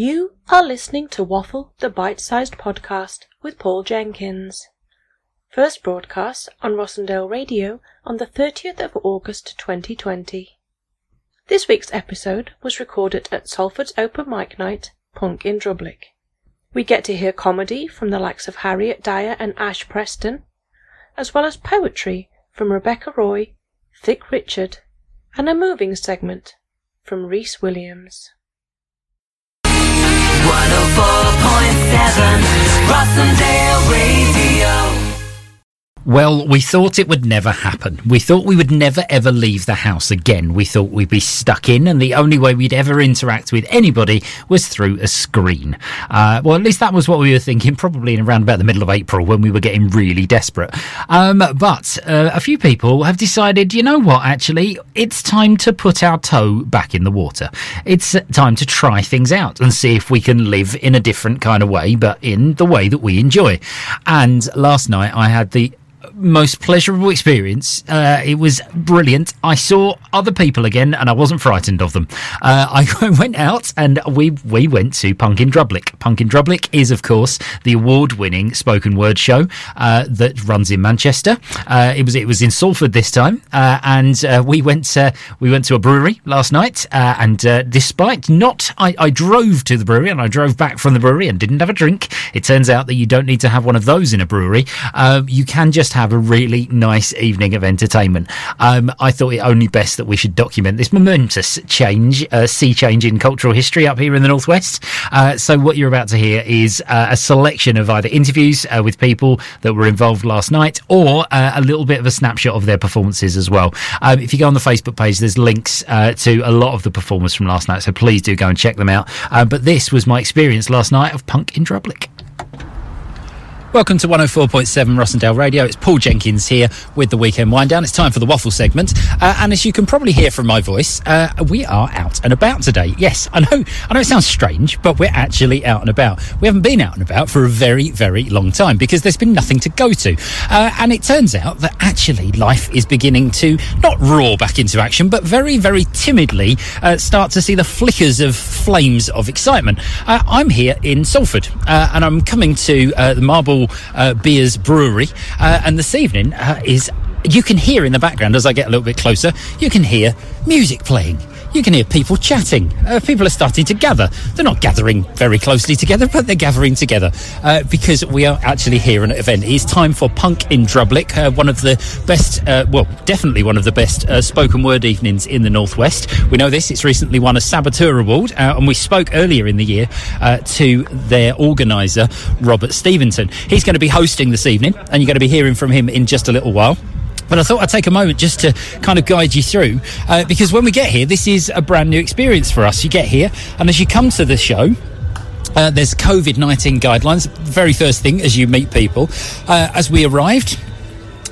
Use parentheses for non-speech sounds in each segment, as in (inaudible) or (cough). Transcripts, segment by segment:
You are listening to Waffle, the bite sized podcast with Paul Jenkins. First broadcast on Rossendale Radio on the 30th of August 2020. This week's episode was recorded at Salford's Open Mic Night, Punk in Drublic. We get to hear comedy from the likes of Harriet Dyer and Ash Preston, as well as poetry from Rebecca Roy, Thick Richard, and a moving segment from Rhys Williams. 104.7 Rossendale Radio. Well, we thought it would never happen. We thought we would never ever leave the house again. We thought we'd be stuck in, and the only way we'd ever interact with anybody was through a screen. Uh, well, at least that was what we were thinking, probably in around about the middle of April when we were getting really desperate. Um, but uh, a few people have decided, you know what, actually, it's time to put our toe back in the water. It's time to try things out and see if we can live in a different kind of way, but in the way that we enjoy. And last night I had the most pleasurable experience. Uh, it was brilliant. I saw other people again, and I wasn't frightened of them. Uh, (laughs) I went out and we we went to Punk in Drublic. Punk in Drublic is, of course, the award-winning spoken word show uh, that runs in Manchester. Uh, it was it was in Salford this time, uh, and uh, we went we went to a brewery last night. and despite not, I, I drove to the brewery and I drove back from the brewery and didn't have a drink. It turns out that you don't need to have one of those in a brewery. you can just have a really nice evening of entertainment. Um, I thought it only best that we should document this momentous change, uh, sea change in cultural history up here in the Northwest. Uh, so, what you're about to hear is uh, a selection of either interviews uh, with people that were involved last night or uh, a little bit of a snapshot of their performances as well. Um, if you go on the Facebook page, there's links uh, to a lot of the performers from last night, so please do go and check them out. but this was my experience last night of Punk in Drublic. Welcome to 104.7 Rossendale Radio. It's Paul Jenkins here with the weekend wind down. It's time for the waffle segment. Uh, and as you can probably hear from my voice, uh, we are out and about today. Yes, I know, I know it sounds strange, but we're actually out and about. We haven't been out and about for a very, very long time because there's been nothing to go to. Uh, and it turns out that actually life is beginning to not roar back into action, but very, very timidly uh, start to see the flickers of flames of excitement. Uh, I'm here in Salford uh, and I'm coming to the Marble uh, Beers Brewery. Uh, and this evening uh, is, you can hear in the background as I get a little bit closer, you can hear music playing you can hear people chatting. Uh, people are starting to gather. They're not gathering very closely together, but they're gathering together uh, because we are actually here at an event. It's time for Punk in Drublic, uh, one of the best, uh, well, definitely one of the best uh, spoken word evenings in the Northwest. We know this. It's recently won a Saboteur Award, uh, and we spoke earlier in the year to their organiser, Robert Stevenson. He's going to be hosting this evening, and you're going to be hearing from him in just a little while. But I thought I'd take a moment just to kind of guide you through, uh, because when we get here, this is a brand new experience for us. You get here, and as you come to the show, uh, there's COVID 19 guidelines. Very first thing as you meet people. Uh, as we arrived,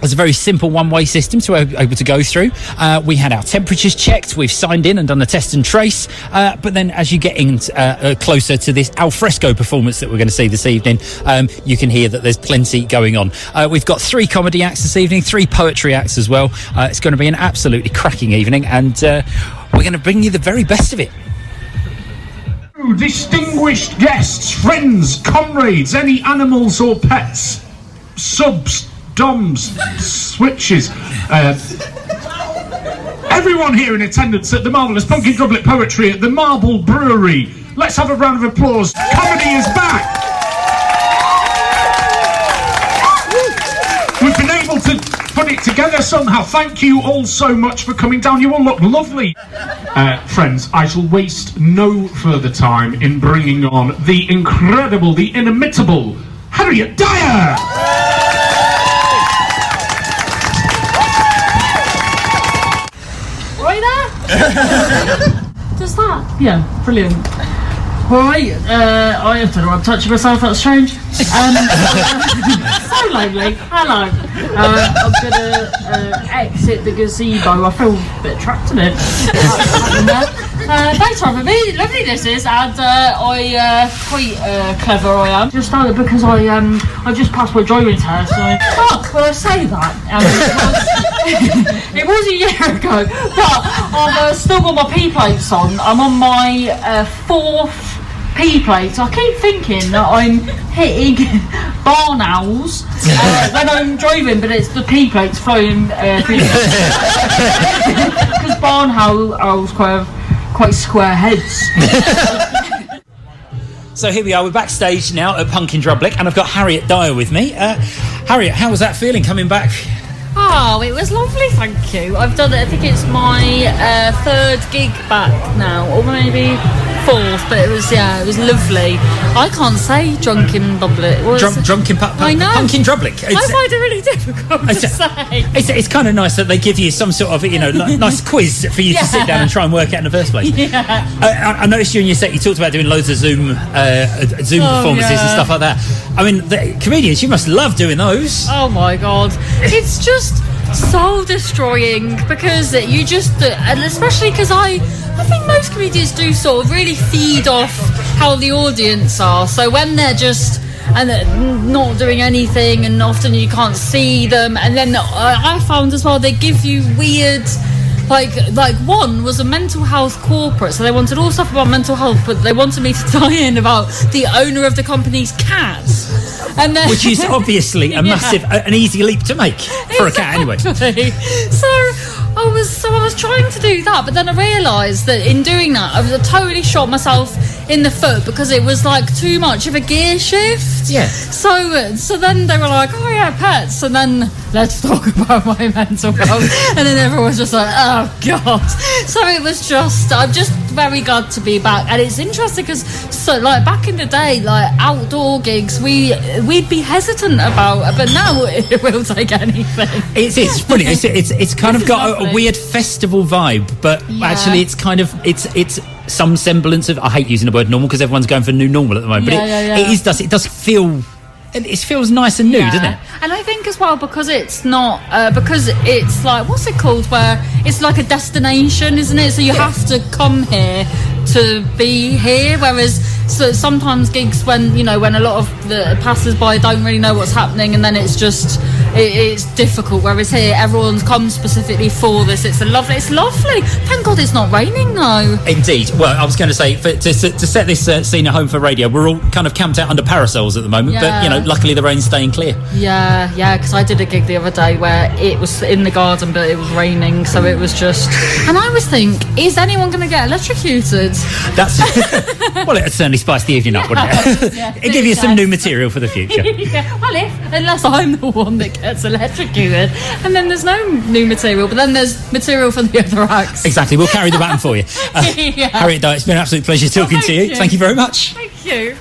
it's a very simple one-way system to be able to go through. Uh, we had our temperatures checked. We've signed in and done the test and trace. Uh, but then, as you get in uh, uh closer to this alfresco performance that we're going to see this evening, um, you can hear that there's plenty going on. Uh, we've got three comedy acts this evening, three poetry acts as well. Uh, it's going to be an absolutely cracking evening, and we're going to bring you the very best of it. Distinguished guests, friends, comrades, any animals or pets, subs DOMs, switches. Uh, everyone here in attendance at the marvellous Punk in Drublic Poetry at the Marble Brewery. Let's have a round of applause. Comedy is back. We've been able to put it together somehow. Thank you all so much for coming down. You all look lovely. Uh, friends, I shall waste no further time in bringing on the incredible, the inimitable Harriet Dyer. (laughs) Does that? Yeah, brilliant. Right, uh, I don't know, I'm touching myself, that's strange. Um, (laughs) so lonely. Hello. Uh, I'm gonna uh, exit the gazebo. I feel a bit trapped in it. (laughs) Uh, thanks for. Lovely this is, and uh, I uh, quite uh, clever I am. Just started because I um I just passed my driving test. So I, fuck, will I say that? Um, (laughs) it, was, a year ago, but I've uh, still got my P plates on. I'm on my uh, fourth P plates. I keep thinking that I'm hitting (laughs) barn owls uh, when I'm driving, but it's the P plates flying uh. Because (laughs) barn owl, owls quite quite square heads. (laughs) So here we are. We're backstage now at Punk in Drublic, and I've got Harriet Dyer with me. Uh, Harriet, how was that feeling coming back? Oh, it was lovely, thank you. I've done it, I think it's my uh, third gig back now, or maybe fourth, but it was, yeah, it was lovely. I can't say drunken bubblet. Drunk, drunken pu- pu- I know. Pumpkin Drublick. I find it really difficult to It's- say. It's, it's kind of nice that they give you some sort of, you know, (laughs) nice quiz for you to sit down and try and work out in the first place. (laughs) Yeah. I, I noticed you in your set. You talked about doing loads of Zoom, uh, Zoom Oh, performances and stuff like that. I mean, the comedians, you must love doing those. Oh my god, it's just so destroying because you just, and especially because I, I think most comedians do sort of really feed off how the audience are. So when they're just and uh, they're not doing anything, and often you can't see them, and then I I found as well they give you weird. Like, like one was a mental health corporate, so they wanted all stuff about mental health, but they wanted me to (laughs) tie in about the owner of the company's cat, (laughs) and then Which is (laughs) obviously a Yeah. massive, an easy leap to make for a cat, anyway. So I was so I was trying to do that, but then I realised that in doing that, I was totally shot myself in the foot because it was like too much of a gear shift. Yeah. So so then they were like, oh yeah, pets, and then let's talk (laughs) about my mental health, and then everyone was just like, oh god. So it was just I'm just very glad to be back, and it's interesting because so like back in the day, like outdoor gigs, we we'd be hesitant about, but now (laughs) it will take anything. It's, it's brilliant. It's, it's, it's kind This of got a, a weird festival vibe, but Yeah. actually, it's kind of it's it's some semblance of. I hate using the word normal because everyone's going for new normal at the moment, Yeah, but it, yeah, yeah. it is does it does feel it, it feels nice and new, doesn't it? And I think as well because it's not uh, because it's like what's it called where it's like a destination, isn't it? So you have to come here to be here. Whereas so sometimes gigs when you know when a lot of the passers-by don't really know what's happening, and then it's just it, it's difficult. Whereas here everyone's come specifically for this. It's a lovely. It's lovely. Thank God it's not raining though. Indeed. Well, I was going to say for, to, to set this uh, scene at home for radio, we're all kind of camped out under parasols at the moment, yeah. but you know, luckily the rain's staying clear. Yeah, yeah, because I did a gig the other day where it was in the garden, but it was raining, so it was just. And I was think, is anyone going to get electrocuted? That's (laughs) well, it'd certainly spice the evening up, wouldn't it? Yeah, (laughs) It'd give you some new material for the future. (laughs) yeah, well, if unless I'm the one that gets electrocuted, and then there's no new material, but then there's material for the other acts. Exactly. We'll carry the baton for you. (laughs) Uh, Yeah. Harriet Dyer, it's been an absolute pleasure talking to you. you. Thank you very much. Thank you.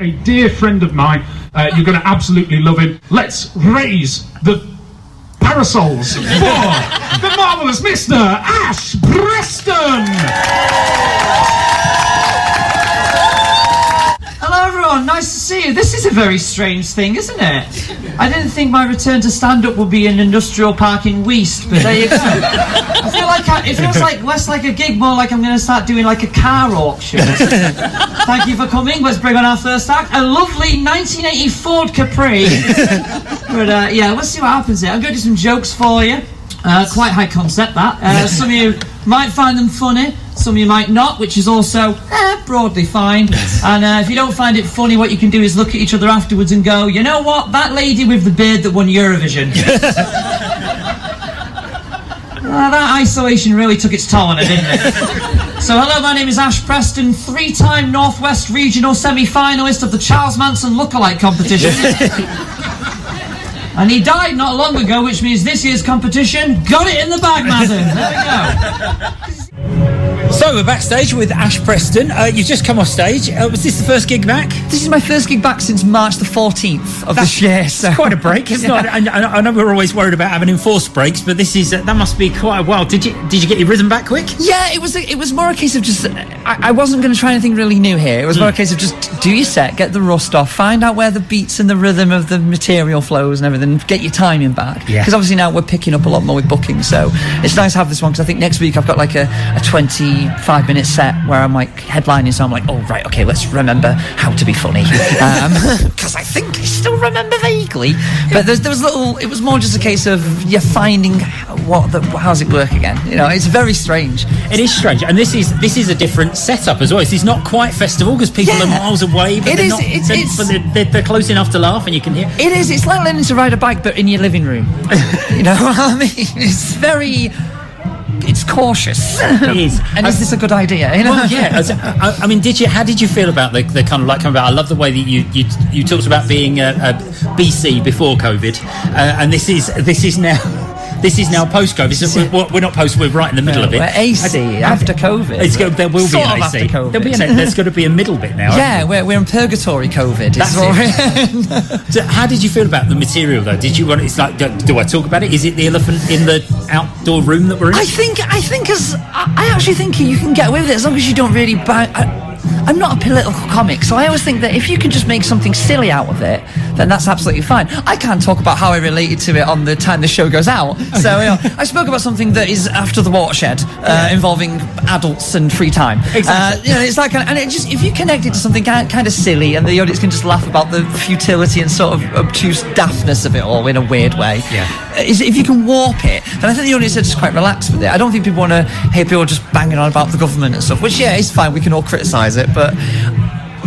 a dear friend of mine. Uh, you're going to absolutely love him. Let's raise the parasols for the marvellous Mr. Ash Preston! Hello. Nice to see you. This is a very strange thing, isn't it? I didn't think my return to stand-up would be an industrial park in Weaste, but there you go. I feel like I, it feels like less like a gig, more like I'm going to start doing like a car auction. Thank you for coming. Let's bring on our first act. A lovely 1980 Ford Capri. but uh, yeah, let's see what happens here. I'm going to do some jokes for you. Uh, quite high concept that. Uh, some of you might find them funny, some of you might not, which is also eh, broadly fine. And uh, if you don't find it funny, what you can do is look at each other afterwards and go, you know what, that lady with the beard that won Eurovision. (laughs) That isolation really took its toll on her, didn't it? So, hello, my name is Ash Preston, three time Northwest Regional semi finalist of the Charles Manson Lookalike competition. (laughs) And he died not long ago, which means this year's competition got it in the bag, Madden. There we go. (laughs) So we're backstage with Ash Preston. Uh, you've just come off stage. Uh, was this the first gig back? This is my first gig back since March the 14th of this year. So. Quite a break, isn't it? (laughs) I, I, know we're always worried about having enforced breaks, but this is uh, that must be quite a while. Did you did you get your rhythm back quick? Yeah, it was. A, it was more a case of just. I, I wasn't going to try anything really new here. It was more a case of just do your set, get the rust off, find out where the beats and the rhythm of the material flows and everything, get your timing back. Yeah. Because obviously now we're picking up a lot more with booking, so it's nice to have this one. Because I think next week I've got like a, a twenty-five minute set where I'm like headlining, so I'm like, oh right, okay, let's remember how to be funny. (laughs) Um, (laughs) because I think I still remember vaguely. But there's, there was little. It was more just a case of you finding what the how's it work again. You know, it's very strange. It is strange, and this is this is a different setup as well. This is not quite festival because people Yeah. are miles away, but It they're is, not. it's- they're, it's- but they're, they're, they're close enough to laugh, and you can hear. It is. It's like learning to ride a bike, but in your living room. (laughs) you know what I mean? It's very. It's cautious. (laughs) It is. (laughs) and is this a good idea? You (laughs) know? Well, yeah. I, I mean, did you? How did you feel about the, the kind of like coming about? I love the way that you you, you talked about being a, a BC before COVID, uh, and this is this is now this is now post COVID. So we're, we're not post. We're right in the middle of it. We're AC after COVID. It's go, there will Sort be an AC. There'll be an, there's going to be a middle bit now. Yeah, we're, we're in purgatory COVID. That's all- (laughs) So how did you feel about the material though? Did you want? It's like, do, do I talk about it? Is it the elephant in the outdoor room that we're in? I think I think as I I actually think you can get away with it as long as you don't really bang. I, I'm not a political comic, so I always think that if you can just make something silly out of it, then that's absolutely fine. I can't talk about how I related to it on the time the show goes out. (laughs) So you know, I spoke about something that is after the watershed, uh, involving adults and free time. Exactly. Uh, you know, it's like, and it just if you connect it to something kind, kind of silly, and the audience can just laugh about the futility and sort of obtuse daftness of it all in a weird way. Yeah. Is if you can warp it, then I think the audience are just quite relaxed with it. I don't think people want to hear people just banging on about the government and stuff. Which yeah, it's fine. We can all criticise it, but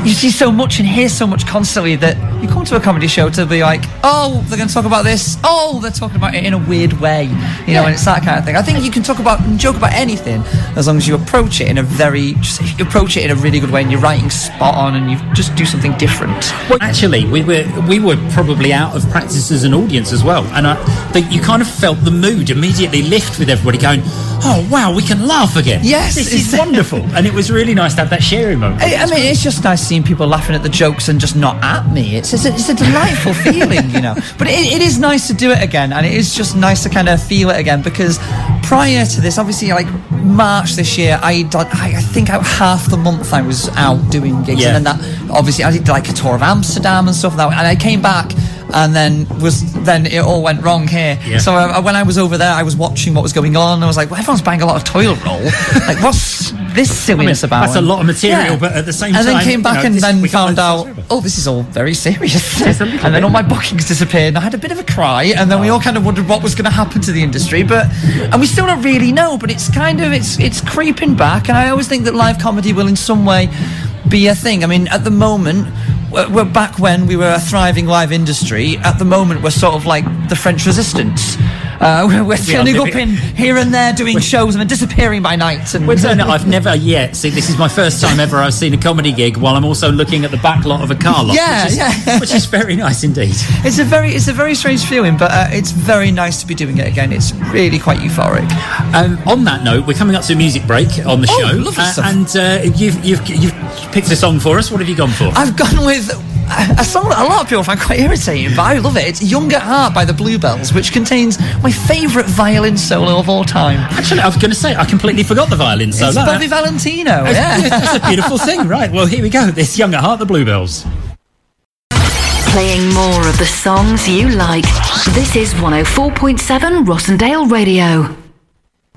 you see so much and hear so much constantly that you come to a comedy show to be like, oh, they're going to talk about this. Oh, they're talking about it in a weird way, you know, and it's that kind of thing. I think you can talk about and joke about anything as long as you approach it in a very, just if you approach it in a really good way and you're writing spot on and you just do something different. Well, actually, we were we were probably out of practice as an audience as well, and I think you kind of felt the mood immediately lift with everybody going, "Oh wow, we can laugh again! Yes, this is (laughs) wonderful!" And it was really nice to have that sharing moment. I, I mean, it's just nice seeing people laughing at the jokes and just not at me. It's it's a, it's a delightful (laughs) feeling, you know. But it, it is nice to do it again, and it is just nice to kind of feel it again because prior to this, obviously, like March this year, I done, I, think out half the month I was out doing gigs, Yeah. and then that obviously I did like a tour of Amsterdam and stuff. Like that, and I came back. And then was then it all went wrong here. Yeah. So uh, when I was over there, I was watching what was going on. and I was like, well, everyone's buying a lot of toilet roll. (laughs) like, what's this silliness about? that's a lot of material, but at the same and time, and then came you back know, and then found out, oh, this is all very serious. (laughs) It's a little and then all my bookings disappeared, and I had a bit of a cry. And then we all kind of wondered what was going to happen to the industry, but and we still don't really know. But it's kind of it's it's creeping back, and I always think that live comedy will in some way be a thing. I mean, at the moment. We're back when we were a thriving live industry. At the moment, we're sort of like the French Resistance. Uh, (laughs) we're we're up in here and there, doing shows, and then disappearing by night. And Well, turn out I've never yet see. This is my first time ever I've seen a comedy gig while I'm also looking at the back lot of a car lot. Yeah, which is, yeah. which is very nice indeed. It's a very, it's a very strange feeling, but uh, it's very nice to be doing it again. It's really quite euphoric. Um, on that note, we're coming up to a music break on the Oh, show, lovely uh, and uh, you've, you've you've picked a song for us. What have you gone for? I've gone with a a song that a lot of people find quite irritating, but I love it. It's "Young at Heart" by the Bluebells, which contains my favourite violin solo of all time. Actually, I was going to say I completely forgot the violin solo. It's Bobby Valentino. That's- Yeah. that's a beautiful thing, (laughs) right? Well, here we go. This young at heart, the Bluebells. Playing more of the songs you like. This is 104.7 Rossendale Radio.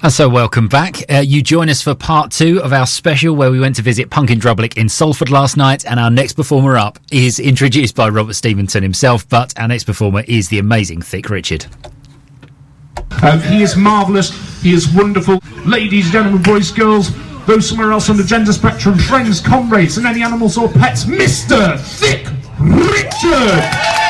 And so, welcome back. Uh, you join us for part two of our special where we went to visit Punk in Drublic in Salford last night. And our next performer up is introduced by Robert Stevenson himself, but our next performer is the amazing Thick Richard. Um, he is marvellous. He is wonderful. Ladies, gentlemen, boys, girls, those somewhere else on the gender spectrum, friends, comrades, and any animals or pets, Mr. Thick Richard!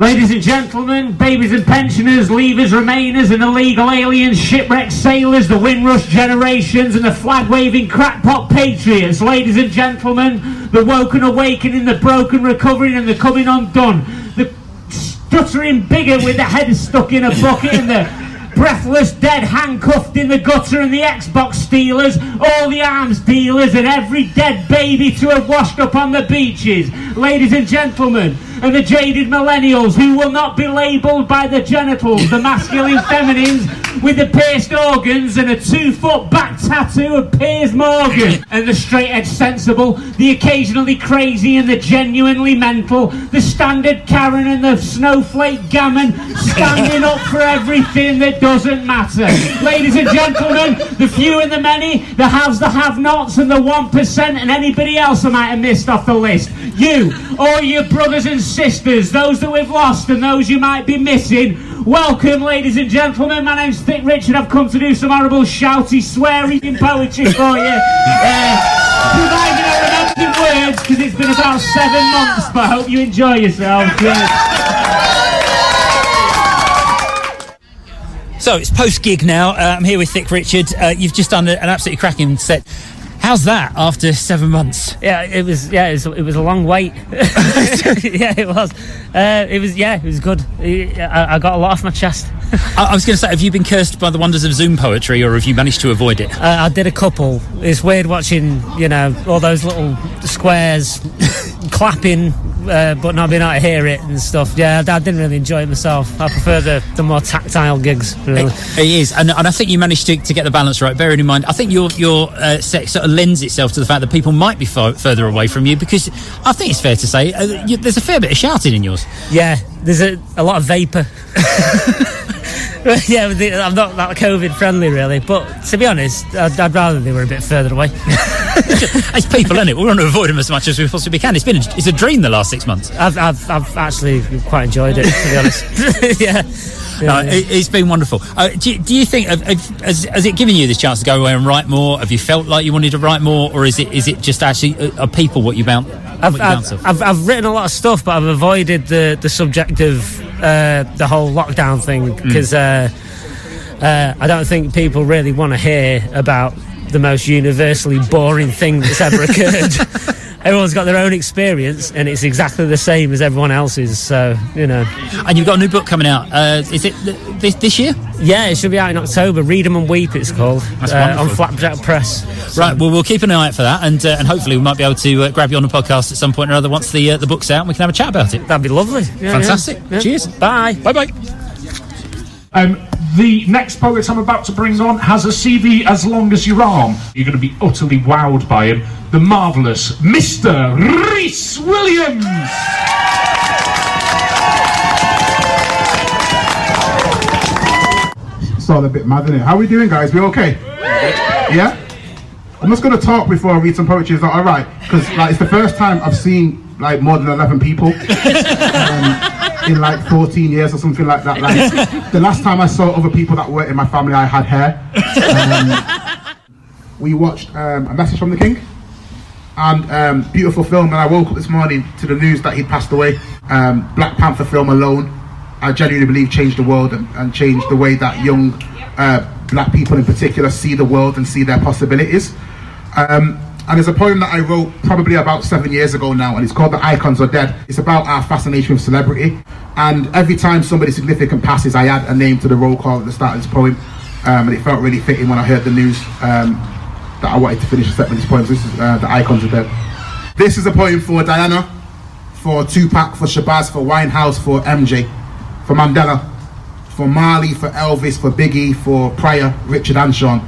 Ladies and gentlemen, babies and pensioners, leavers, remainers, and illegal aliens, shipwrecked sailors, the Windrush generations, and the flag waving crackpot patriots. Ladies and gentlemen, the woken awakening, the broken recovering, and the coming undone. The stuttering bigot with the head stuck in a bucket, and the breathless dead handcuffed in the gutter, and the Xbox stealers, all the arms dealers, and every dead baby to have washed up on the beaches. Ladies and gentlemen, and the jaded millennials who will not be labelled by the genitals, the masculine (laughs) feminines with the pierced organs and a two foot back tattoo of Piers Morgan, and the straight edge sensible, the occasionally crazy and the genuinely mental, the standard Karen and the snowflake gammon standing up for everything that doesn't matter. Ladies and gentlemen, the few and the many, the haves, the have nots, and the 1%, and anybody else I might have missed off the list. You, all your brothers and sisters, those that we've lost and those you might be missing. Welcome, ladies and gentlemen. My name's Thick Richard. I've come to do some horrible, shouty, swearing poetry for you. Uh, providing I remember words, because it's been about seven months, but I hope you enjoy yourself. So it's post gig now. Uh, I'm here with Thick Richard. Uh, you've just done an absolutely cracking set. How's that after seven months? Yeah, it was. Yeah, it was, it was a long wait. (laughs) yeah, it was. Uh, it was. Yeah, it was good. I, I got a lot off my chest. (laughs) I, I was going to say, have you been cursed by the wonders of Zoom poetry, or have you managed to avoid it? Uh, I did a couple. It's weird watching, you know, all those little squares (laughs) clapping, uh, but not being able to hear it and stuff. Yeah, I, I didn't really enjoy it myself. I prefer the, the more tactile gigs. Really. It is, and, and I think you managed to, to get the balance right. Bearing in mind, I think your your uh, set sort of lends itself to the fact that people might be far, further away from you because I think it's fair to say uh, you, there's a fair bit of shouting in yours. Yeah, there's a, a lot of vapour. (laughs) yeah, I'm not that COVID friendly, really. But to be honest, I'd, I'd rather they were a bit further away. (laughs) (laughs) it's people, isn't it? We want to avoid them as much as we possibly can. It's been a, it's a dream the last six months. I've, I've, I've actually quite enjoyed it, to be honest. (laughs) yeah. No, yeah. it, it's been wonderful. Uh, do, you- do you think have, have, has, has it given you this chance to go away and write more? Have you felt like you wanted to write more, or is it is it just actually uh, are people what you bounce? I've, what you bounce I've. I've, I've written a lot of stuff, but I've avoided the, the subject of uh, the whole lockdown thing because uh, uh, I don't think people really want to hear about the most universally boring thing that's ever occurred. (laughs) Everyone's got their own experience, and it's exactly the same as everyone else's. So you know. And you've got a new book coming out. Uh, is it th- this, this year? Yeah, it should be out in October. Read 'em and Weep, it's called. That's uh, on wonderful. Flapjack Press. Right. Well, we'll keep an eye out for that, and uh, and hopefully we might be able to uh, grab you on the podcast at some point or other once the uh, the book's out, and we can have a chat about it. That'd be lovely. Yeah, Fantastic. yeah. Yeah. Cheers. Bye. Bye bye. Um, the next poet I'm about to bring on has a CV as long as your arm. You're going to be utterly wowed by him. The marvellous Mr. Rhys Williams. It's all a bit mad, isn't it? How are we doing, guys? We okay? Yeah? I'm just going to talk before I read some poetry. Is that all right? Because like, it's the first time I've seen like more than 11 people (laughs) um, in like 14 years or something like that. Like (laughs) the last time I saw other people that weren't in my family, I had hair. Um, we watched um, A Message from the King and um, beautiful film. And I woke up this morning to the news that he passed away. Um, Black Panther film alone, I genuinely believe changed the world and, and changed the way that young uh, black people in particular see the world and see their possibilities. Um, and there's a poem that I wrote probably about seven years ago now, and it's called The Icons Are Dead. It's about our fascination with celebrity. And every time somebody significant passes, I add a name to the roll call at the start of this poem. Um, and it felt really fitting when I heard the news um, that I wanted to finish the set with this poem. So this is uh, The Icons Are Dead. This is a poem for Diana, for Tupac, for Shabazz, for Winehouse, for MJ, for Mandela, for Marley, for Elvis, for Biggie, for Pryor, Richard and Sean,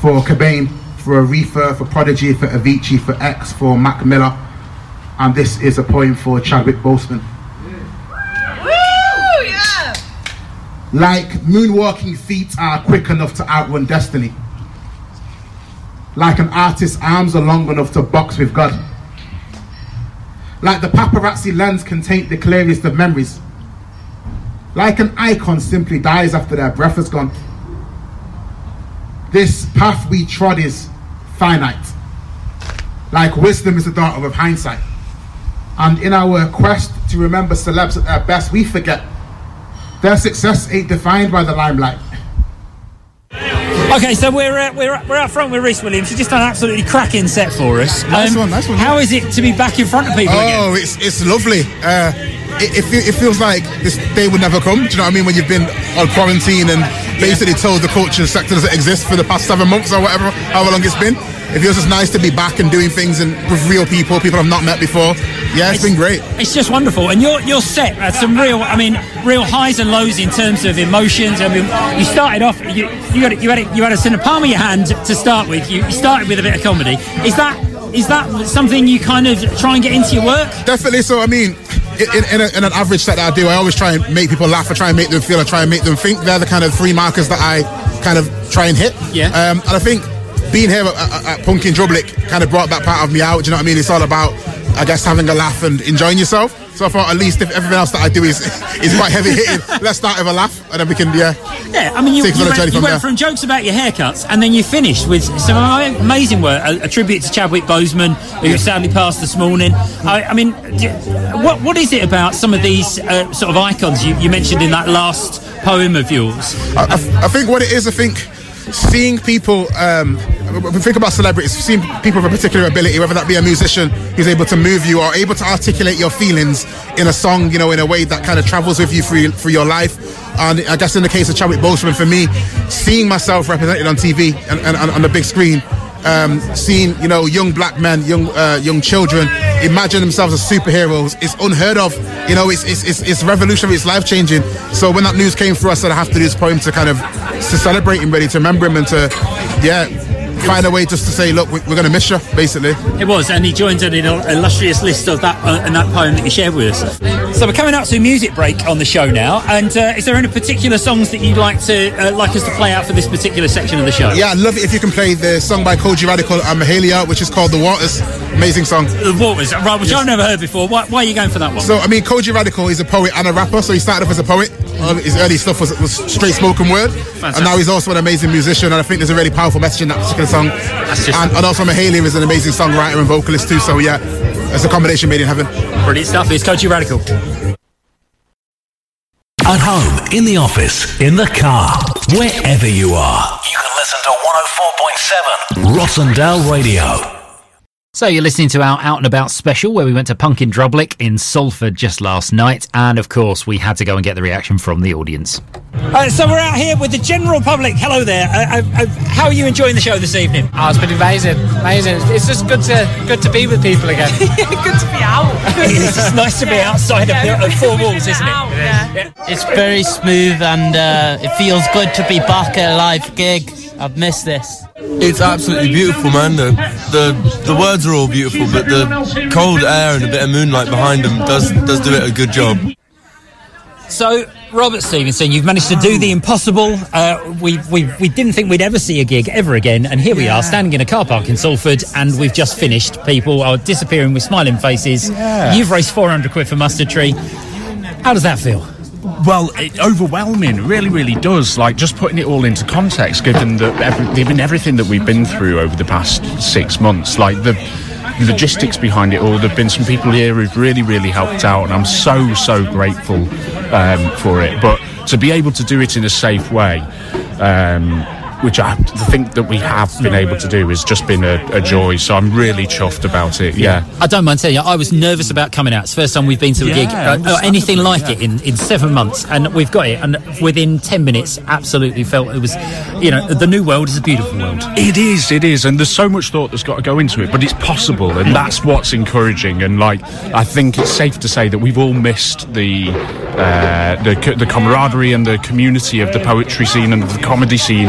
for Cobain, for Aretha, for Prodigy, for Avicii, for X, for Mac Miller, and this is a poem for Chadwick Boseman. Woo! Yeah! Like moonwalking feet are quick enough to outrun destiny. Like an artist's arms are long enough to box with God. Like the paparazzi lens can taint the clearest of memories. Like an icon simply dies after their breath is gone. This path we trod is finite. Like wisdom is the daughter of hindsight. And in our quest to remember celebs at their best, we forget their success ain't defined by the limelight. Okay, so we're uh, we're we're out front with Rhys Williams. She's just done an absolutely cracking set for us. Nice one, nice one. How is it to be back in front of people again? Oh, it's it's lovely. Uh, it, it, it feels like this day would never come. Do you know what I mean? When you've been on quarantine and basically told the culture sector doesn't exist for the past seven months or whatever, however long it's been. It feels just nice to be back and doing things and with real people, people I've not met before. Yeah, it's been great. It's just wonderful, and you're you're set had some real, I mean, real highs and lows in terms of emotions. I mean, you started off, you you had you had it, you had us in the palm of your hand to start with. You, you started with a bit of comedy. Is that is that something you kind of try and get into your work? Definitely. So, I mean, in, in, a, in an average set that I do, I always try and make people laugh. I try and make them feel. I try and make them think. They're the kind of three markers that I kind of try and hit. Yeah. Um, and I think being here at, at, at Punk in Drublic kind of brought that part of me out. Do you know what I mean? It's all about, I guess, having a laugh and enjoying yourself. So I thought at least if everything else that I do is is quite heavy hitting, (laughs) let's start with a laugh and then we can yeah. Yeah, I mean, you, you went, you from went from jokes about your haircuts, and then you finished with some amazing work. A, a tribute to Chadwick Boseman, who sadly passed this morning. I, I mean, what what is it about some of these uh, sort of icons you, you mentioned in that last poem of yours? I, I, I think what it is, I think seeing people, um, we think about celebrities, seeing people of a particular ability, whether that be a musician who's able to move you or able to articulate your feelings in a song, you know, in a way that kind of travels with you through, through your life. And I guess in the case of Chadwick Boseman, for me, seeing myself represented on TV and, and, and on the big screen, um, seeing you know young black men, young uh, young children imagine themselves as superheroes It's unheard of. You know, it's it's it's, it's revolutionary, it's life changing. So when that news came through, I said I have to do this poem to kind of to celebrate him, really, to remember him, and to yeah, find a way just to say, look, we- we're going to miss you, basically. It was, and he joins an illustrious list of that uh, and that poem that you shared with us. So we're coming up to a music break on the show now. And uh, is there any particular songs that you'd like to uh, like us to play out for this particular section of the show? Yeah, I'd love it if you can play the song by Kojey Radical and Mahalia, which is called The Waters. Amazing song. The Waters, right, which I've never heard before. Why, why are you going for that one? So, I mean, Kojey Radical is a poet and a rapper. So he started off as a poet. All His early stuff was, was straight spoken word. And now he's also an amazing musician. And I think there's a really powerful message in that particular song. just- and, and also Mahalia is an amazing songwriter and vocalist too. So yeah, it's a combination made in heaven. Brilliant stuff. It's Kojey Radical. At home, in the office, in the car, wherever you are. You can listen to 104.7 Rossendale Radio. So you're listening to our Out and About special where we went to Punk in Drublic in Salford just last night, and of course we had to go and get the reaction from the audience. Uh, so we're out here with the general public. Hello there. Uh, uh, uh, how are you enjoying the show this evening? Oh, it's been amazing, amazing. It's just good to good to be with people again. (laughs) good to be out. (laughs) (laughs) it's just nice to be outside of, of four walls, isn't it? It's very smooth and uh, it feels good to be back at a live gig. I've missed this. It's absolutely beautiful, man. The, the the words are all beautiful, but the cold air and a bit of moonlight behind them does does do it a good job. So, Robert Stevenson, you've managed to do the impossible. Uh, we, we, we didn't think we'd ever see a gig ever again, and here we are, standing in a car park in Salford, and we've just finished. People are disappearing with smiling faces. Yeah. You've raised 400 quid for Mustard Tree. How does that feel? Well, it, overwhelming, really, really does. Like just putting it all into context, given that every, given everything that we've been through over the past six months, like the logistics behind it all. There've been some people here who've really, really helped out, and I'm so, so grateful um, for it. But to be able to do it in a safe way. Um, which I think that we have been able to do has just been a, a joy. So I'm really chuffed about it. Yeah. I don't mind telling you, I was nervous about coming out. It's the first time we've been to a gig, uh, or anything like it, in, in seven months, and we've got it. And within 10 minutes, absolutely felt it was, you know, the new world is a beautiful world. It is, it is, and there's so much thought that's got to go into it, but it's possible, and that's what's encouraging. And like, I think it's safe to say that we've all missed the uh, the, the camaraderie and the community of the poetry scene and the comedy scene,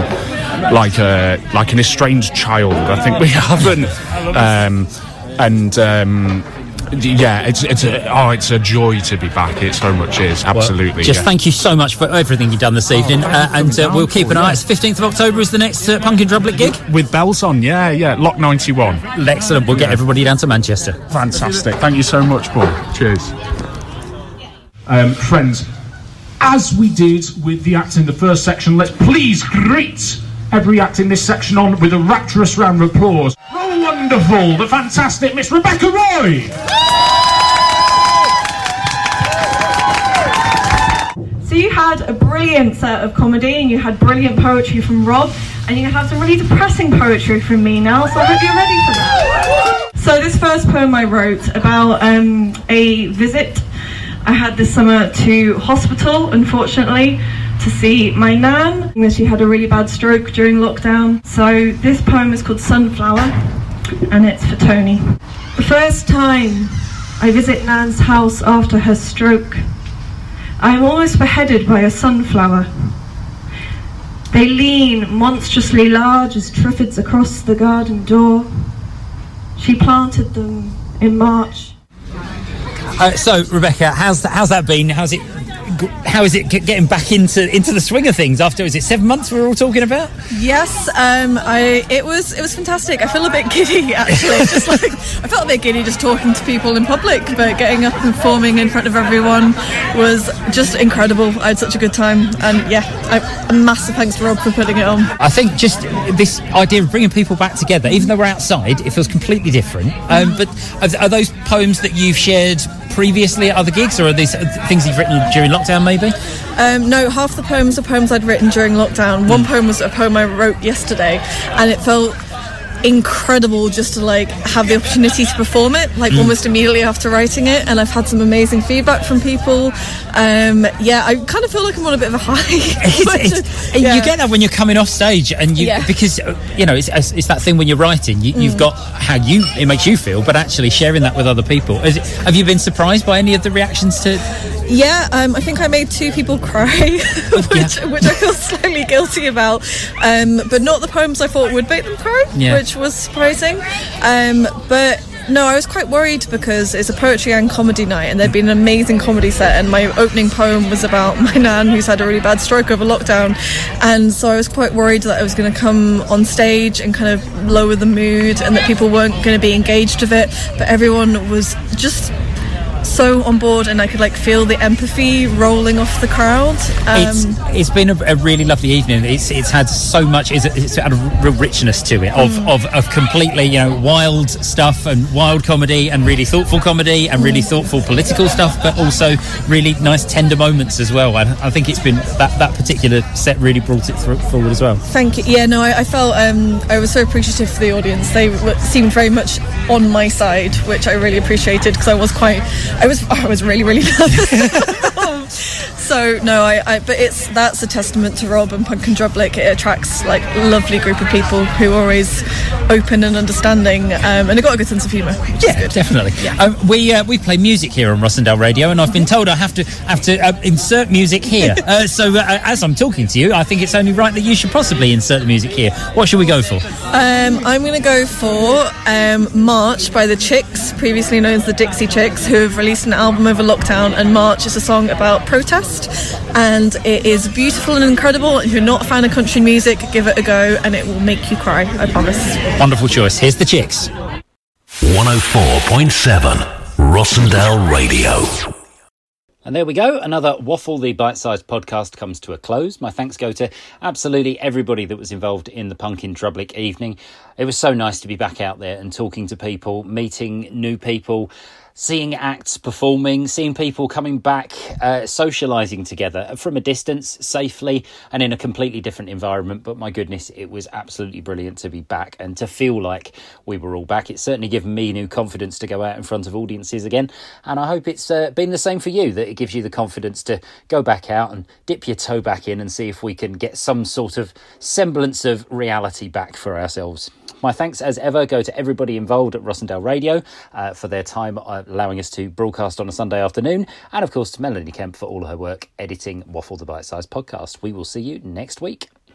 like a like an estranged child. I think we (laughs) haven't, um, and. Um, yeah, it's it's a oh, it's a joy to be back. It so much is absolutely. Just yeah. thank you so much for everything you've done this evening, uh, and uh, we'll keep an eye. It's 15th of October is the next uh, Punk in Drublic gig with bells on. Yeah, yeah, Lock 91. Excellent. We'll get everybody down to Manchester. Fantastic. Thank you so much, Paul. Cheers. um, friends, as we did with the act in the first section, let's please greet every act in this section on with a rapturous round of applause. The wonderful, the fantastic Miss Rebecca Roy! So you had a brilliant set of comedy and you had brilliant poetry from Rob and you have some really depressing poetry from me now, so I hope you're ready for that. So this first poem I wrote about um, a visit I had this summer to hospital, unfortunately, to see my nan. She had a really bad stroke during lockdown. So this poem is called Sunflower and it's for Tony. The first time I visit Nan's house after her stroke. I am almost beheaded by a sunflower. They lean monstrously large as triffids across the garden door. She planted them in March. Uh, so, Rebecca, how's how's that been? How's it? How is it getting back into into the swing of things after? Is it seven months we were all talking about? Yes, um, I it was it was fantastic. I feel a bit giddy actually. just like I felt a bit giddy just talking to people in public, but getting up and performing in front of everyone was just incredible. I had such a good time, and yeah, I, a massive thanks to Rob for putting it on. I think just this idea of bringing people back together, even though we're outside, it feels completely different. Um, but are, are those poems that you've shared previously at other gigs, or are these things you've written during lockdown, maybe? Um, no, half the poems are poems I'd written during lockdown. One poem was a poem I wrote yesterday, and it felt incredible just to like have the opportunity to perform it like Mm. almost immediately after writing it and I've had some amazing feedback from people um yeah I kind of feel like I'm on a bit of a high (laughs) It's- it's- Yeah. You get that when you're coming off stage, and you Yeah. because uh, you know it's, it's, it's that thing when you're writing, you, you've Mm. got how you it makes you feel, but actually sharing that with other people. Is it, have you been surprised by any of the reactions to? Yeah, um, I think I made two people cry, (laughs) which, which I feel slightly guilty about. Um, but not the poems I thought would make them cry, Yeah. which was surprising. Um, but no, I was quite worried because it's a poetry and comedy night, and there'd been an amazing comedy set. And my opening poem was about my nan who's had a really bad stroke over lockdown, and so I was quite worried that I was going to come on stage and kind of lower the mood, and that people weren't going to be engaged with it. But everyone was just so on board and I could like feel the empathy rolling off the crowd. it's Um, it's been a, a really lovely evening. It's it's had so much. It's, it's had a real richness to it of, Mm. of of completely you know wild stuff and wild comedy and really thoughtful comedy and really thoughtful political stuff, but also really nice tender moments as well. And I think it's been that that particular set really brought it through, forward as well. Thank you. Yeah, no, I, I felt um, I was so appreciative for the audience. They seemed very much on my side, which I really appreciated because I was quite, I was, I was really, really nervous. (laughs) so no, I, I, but it's that's a testament to Rob and Punk and Drublic. It attracts like a lovely group of people who are always open and understanding, um, and they've got a good sense of humour. Yeah, definitely. Um, we uh, we play music here on Rossendale Radio, and I've been told I have to have to uh, insert music here. (laughs) uh, so uh, as I'm talking to you, I think it's only right that you should possibly insert the music here. What should we go for? Um, I'm going to go for um, March by the Chicks, previously known as the Dixie Chicks, who have released an album over lockdown. And March is a song about protest, and it is beautiful and incredible. If you're not a fan of country music, give it a go, and it will make you cry. I promise. Wonderful choice. Here's the chicks. 104.7 Rossendale Radio. And there we go. Another Waffle the Bite Sized podcast comes to a close. My thanks go to absolutely everybody that was involved in the Punk in Drublic evening. It was so nice to be back out there and talking to people, meeting new people, seeing acts performing, seeing people coming back, uh, socialising together from a distance safely and in a completely different environment. But my goodness, it was absolutely brilliant to be back and to feel like we were all back. It's certainly given me new confidence to go out in front of audiences again. And I hope it's uh, been the same for you, that it gives you the confidence to go back out and dip your toe back in and see if we can get some sort of semblance of reality back for ourselves. My thanks, as ever, go to everybody involved at Rossendale Radio uh, for their time uh, allowing us to broadcast on a Sunday afternoon, and of course to Melanie Kemp for all her work editing Waffle the Bite Size podcast. We will see you next week.